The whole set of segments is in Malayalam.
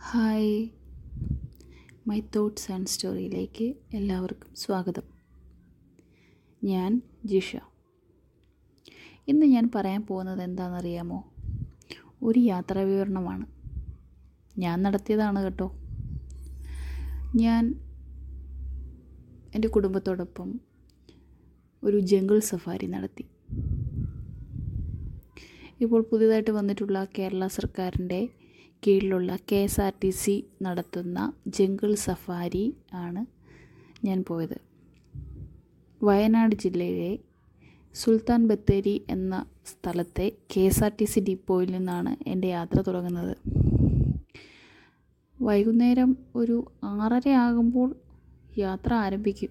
ഹായ് മൈ തോട്ട്സ് ആൻഡ് സ്റ്റോറിയിലേക്ക് എല്ലാവർക്കും സ്വാഗതം. ഞാൻ ജിഷ. ഇന്ന് ഞാൻ പറയാൻ പോകുന്നത് എന്താണെന്നറിയാമോ? ഒരു യാത്രാ വിവരണമാണ് ഞാൻ നടത്തിയതാണ് കേട്ടോ. ഞാൻ എന്റെ കുടുംബത്തോടൊപ്പം ഒരു ജംഗിൾ സഫാരി നടത്തി. ഇപ്പോൾ പുതിയതായിട്ട് വന്നിട്ടുള്ള കേരള സർക്കാരിന്റെ കീഴിലുള്ള K S R T C നടത്തുന്ന ജംഗിൾ സഫാരി ആണ് ഞാൻ പോയത്. വയനാട് ജില്ലയിലെ സുൽത്താൻ ബത്തേരി എന്ന സ്ഥലത്തെ K S R T C ഡിപ്പോയിൽ നിന്നാണ് എന്റെ യാത്ര തുടങ്ങുന്നത്. വൈകുന്നേരം ഒരു ആറര ആകുമ്പോൾ യാത്ര ആരംഭിക്കും.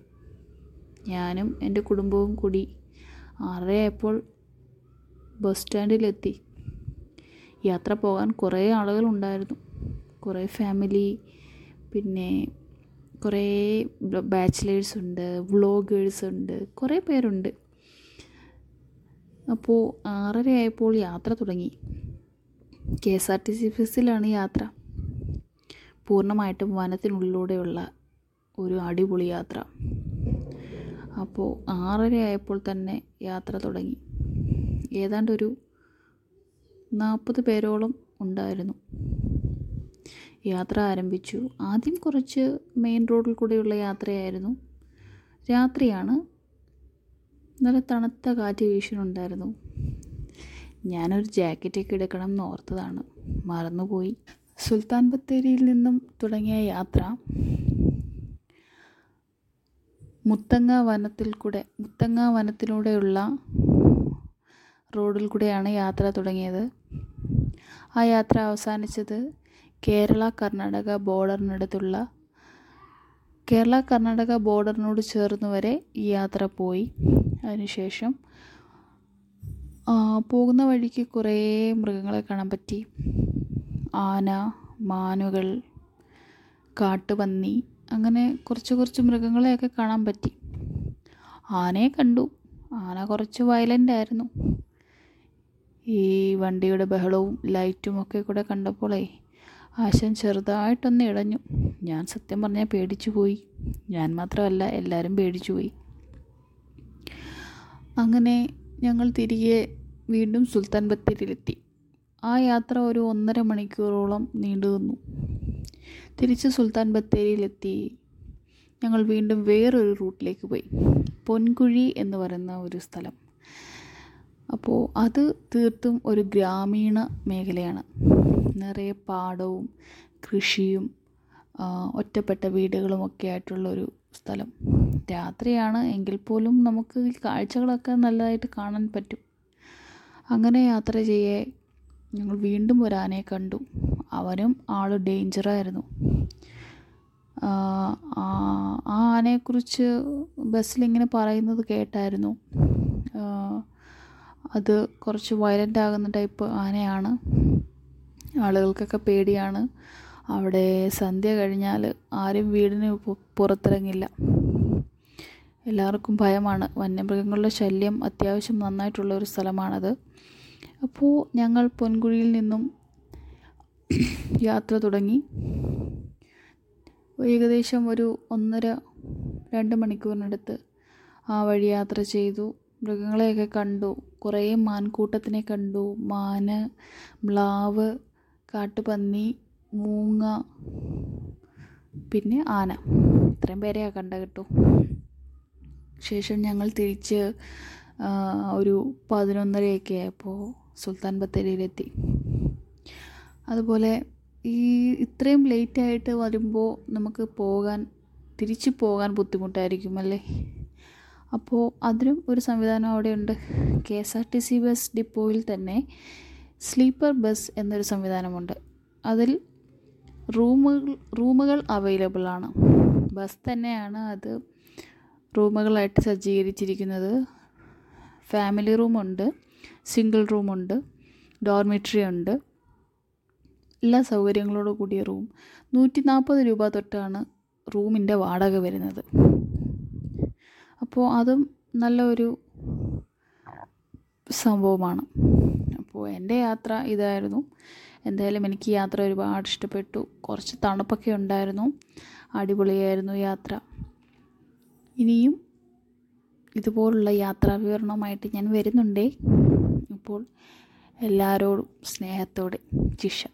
ഞാനും എന്റെ കുടുംബവും കൂടി ആറരയായപ്പോൾ ബസ് സ്റ്റാൻഡിലെത്തി. യാത്ര പോകാൻ കുറേ ആളുകളുണ്ടായിരുന്നു. കുറേ ഫാമിലി പിന്നെ കുറേ ബാച്ചിലേഴ്സ് ഉണ്ട് വ്ളോഗേഴ്സ് ഉണ്ട് കുറേ പേരുണ്ട്. അപ്പോൾ ആറരയായപ്പോൾ യാത്ര തുടങ്ങി. K S R T C ബസ്സിലാണ് യാത്ര. പൂർണമായിട്ടും വനത്തിനുള്ളിലൂടെയുള്ള ഒരു അടിപൊളി യാത്ര. അപ്പോൾ ആറര ആയപ്പോൾ തന്നെ യാത്ര തുടങ്ങി. ഏതാണ്ട് ഒരു നാൽപ്പത് പേരോളം ഉണ്ടായിരുന്നു. യാത്ര ആരംഭിച്ചു. ആദ്യം കുറച്ച് മെയിൻ റോഡിൽ കൂടെയുള്ള യാത്രയായിരുന്നു. രാത്രിയാണ് നല്ല തണുത്ത കാറ്റ് വീശുന്നുണ്ടായിരുന്നു. ഞാനൊരു ജാക്കറ്റൊക്കെ എടുക്കണം എന്ന് ഓർത്തതാണ്. മറന്നുപോയി. സുൽത്താൻ ബത്തേരിയിൽ നിന്നും തുടങ്ങിയ യാത്ര മുത്തങ്ങ വനത്തിൽ കൂടെ മുത്തങ്ങ വനത്തിലൂടെയുള്ള റോഡിൽ കൂടെയാണ് യാത്ര തുടങ്ങിയത്. ആ യാത്ര അവസാനിച്ചത് കേരള കർണാടക ബോർഡറിനടുത്തുള്ള കേരള കർണാടക ബോർഡറിനോട് ചേർന്ന് വരെ ഈ യാത്ര പോയി. അതിനുശേഷം പോകുന്ന വഴിക്ക് കുറേ മൃഗങ്ങളെ കാണാൻ പറ്റി. ആന മാനുകൾ കാട്ടുപന്നി അങ്ങനെ കുറച്ച് കുറച്ച് മൃഗങ്ങളെയൊക്കെ കാണാൻ പറ്റി. ആനയെ കണ്ടു. ആന കുറച്ച് വയലന്റ് ആയിരുന്നു. ഈ വണ്ടിയുടെ ബഹളവും ലൈറ്റും ഒക്കെ കൂടെ കണ്ടപ്പോളേ ആശൻ ചെറുതായിട്ടൊന്ന് ഇടഞ്ഞു. ഞാൻ സത്യം പറഞ്ഞാൽ പേടിച്ചു പോയി. ഞാൻ മാത്രമല്ല എല്ലാവരും പേടിച്ചു പോയി. അങ്ങനെ ഞങ്ങൾ തിരികെ വീണ്ടും സുൽത്താൻ ബത്തേരിയിലെത്തി. ആ യാത്ര ഒരു ഒന്നര മണിക്കൂറോളം നീണ്ടു നിന്നു. തിരിച്ച് സുൽത്താൻ ബത്തേരിയിലെത്തി. ഞങ്ങൾ വീണ്ടും വേറൊരു റൂട്ടിലേക്ക് പോയി. പൊൻകുഴി എന്ന് പറയുന്ന ഒരു സ്ഥലം. അപ്പോൾ അത് തീർത്തും ഒരു ഗ്രാമീണ മേഖലയാണ്. നിറയെ പാടവും കൃഷിയും ഒറ്റപ്പെട്ട വീടുകളുമൊക്കെ ആയിട്ടുള്ളൊരു സ്ഥലം. രാത്രിയാണ് എങ്കിൽ പോലും നമുക്ക് ഈ കാഴ്ചകളൊക്കെ നല്ലതായിട്ട് കാണാൻ പറ്റും. അങ്ങനെ യാത്ര ചെയ്യേ ഞങ്ങൾ വീണ്ടും ഒരു ആനയെ കണ്ടു. അവനും ആൾ ഡേഞ്ചറായിരുന്നു ആ ആനയെക്കുറിച്ച് ബസ്സിലിങ്ങനെ പറയുന്നത് കേട്ടായിരുന്നു. അത് കുറച്ച് വയലന്റ് ആകുന്ന ടൈപ്പ് ആനയാണ്. ആളുകൾക്കൊക്കെ പേടിയാണ്. അവിടെ സന്ധ്യ കഴിഞ്ഞാൽ ആരും വീടിന് പുറത്തിറങ്ങില്ല. എല്ലാവർക്കും ഭയമാണ്. വന്യമൃഗങ്ങളുടെ ശല്യം അത്യാവശ്യം നന്നായിട്ടുള്ള ഒരു സ്ഥലമാണത്. അപ്പോൾ ഞങ്ങൾ പൊൻകുഴിയിൽ നിന്നും യാത്ര തുടങ്ങി. ഏകദേശം ഒരു ഒന്നര രണ്ട് മണിക്കൂറിനടുത്ത് ആ വഴി യാത്ര ചെയ്തു. മൃഗങ്ങളെയൊക്കെ കണ്ടു. കുറേ മാൻകൂട്ടത്തിനെ കണ്ടു. മാന് മ്ലാവ് കാട്ടുപന്നി മൂങ്ങ പിന്നെ ആന. ഇത്രയും പേരെയാണ് കണ്ട കിട്ടു. ശേഷം ഞങ്ങൾ തിരിച്ച് ഒരു പതിനൊന്നരയൊക്കെ ആയപ്പോൾ സുൽത്താൻ ബത്തേരിയിലെത്തി. അതുപോലെ ഈ ഇത്രയും ലേറ്റായിട്ട് വരുമ്പോൾ നമുക്ക് പോകാൻ തിരിച്ചു പോകാൻ ബുദ്ധിമുട്ടായിരിക്കും അല്ലേ? അപ്പോൾ അതിനും ഒരു സംവിധാനം അവിടെയുണ്ട്. K S R T C bus ഡിപ്പോയിൽ തന്നെ സ്ലീപ്പർ ബസ് എന്നൊരു സംവിധാനമുണ്ട്. അതിൽ റൂമുകൾ റൂമുകൾ അവൈലബിൾ ആണ്. ബസ് തന്നെയാണ് അത് റൂമുകളായിട്ട് സജ്ജീകരിച്ചിരിക്കുന്നത്. ഫാമിലി റൂമുണ്ട് സിംഗിൾ റൂമുണ്ട് ഡോർമിറ്ററി ഉണ്ട്. എല്ലാ സൗകര്യങ്ങളോട് കൂടിയ റൂം. നൂറ്റി നാൽപ്പത് രൂപ തൊട്ടാണ് റൂമിന്റെ വാടക വരുന്നത്. അപ്പോൾ അതും നല്ലൊരു സംഭവമാണ്. അപ്പോൾ എന്റെ യാത്ര ഇതായിരുന്നു. എന്തായാലും എനിക്ക് യാത്ര ഒരുപാട് ഇഷ്ടപ്പെട്ടു. കുറച്ച് തണുപ്പൊക്കെ ഉണ്ടായിരുന്നു. അടിപൊളിയായിരുന്നു യാത്ര. ഇനിയും ഇതുപോലുള്ള യാത്രാ വിവരണമായിട്ട് ഞാൻ വരുന്നുണ്ടേ. അപ്പോൾ എല്ലാവരോടും സ്നേഹത്തോടെ. ജിഷ.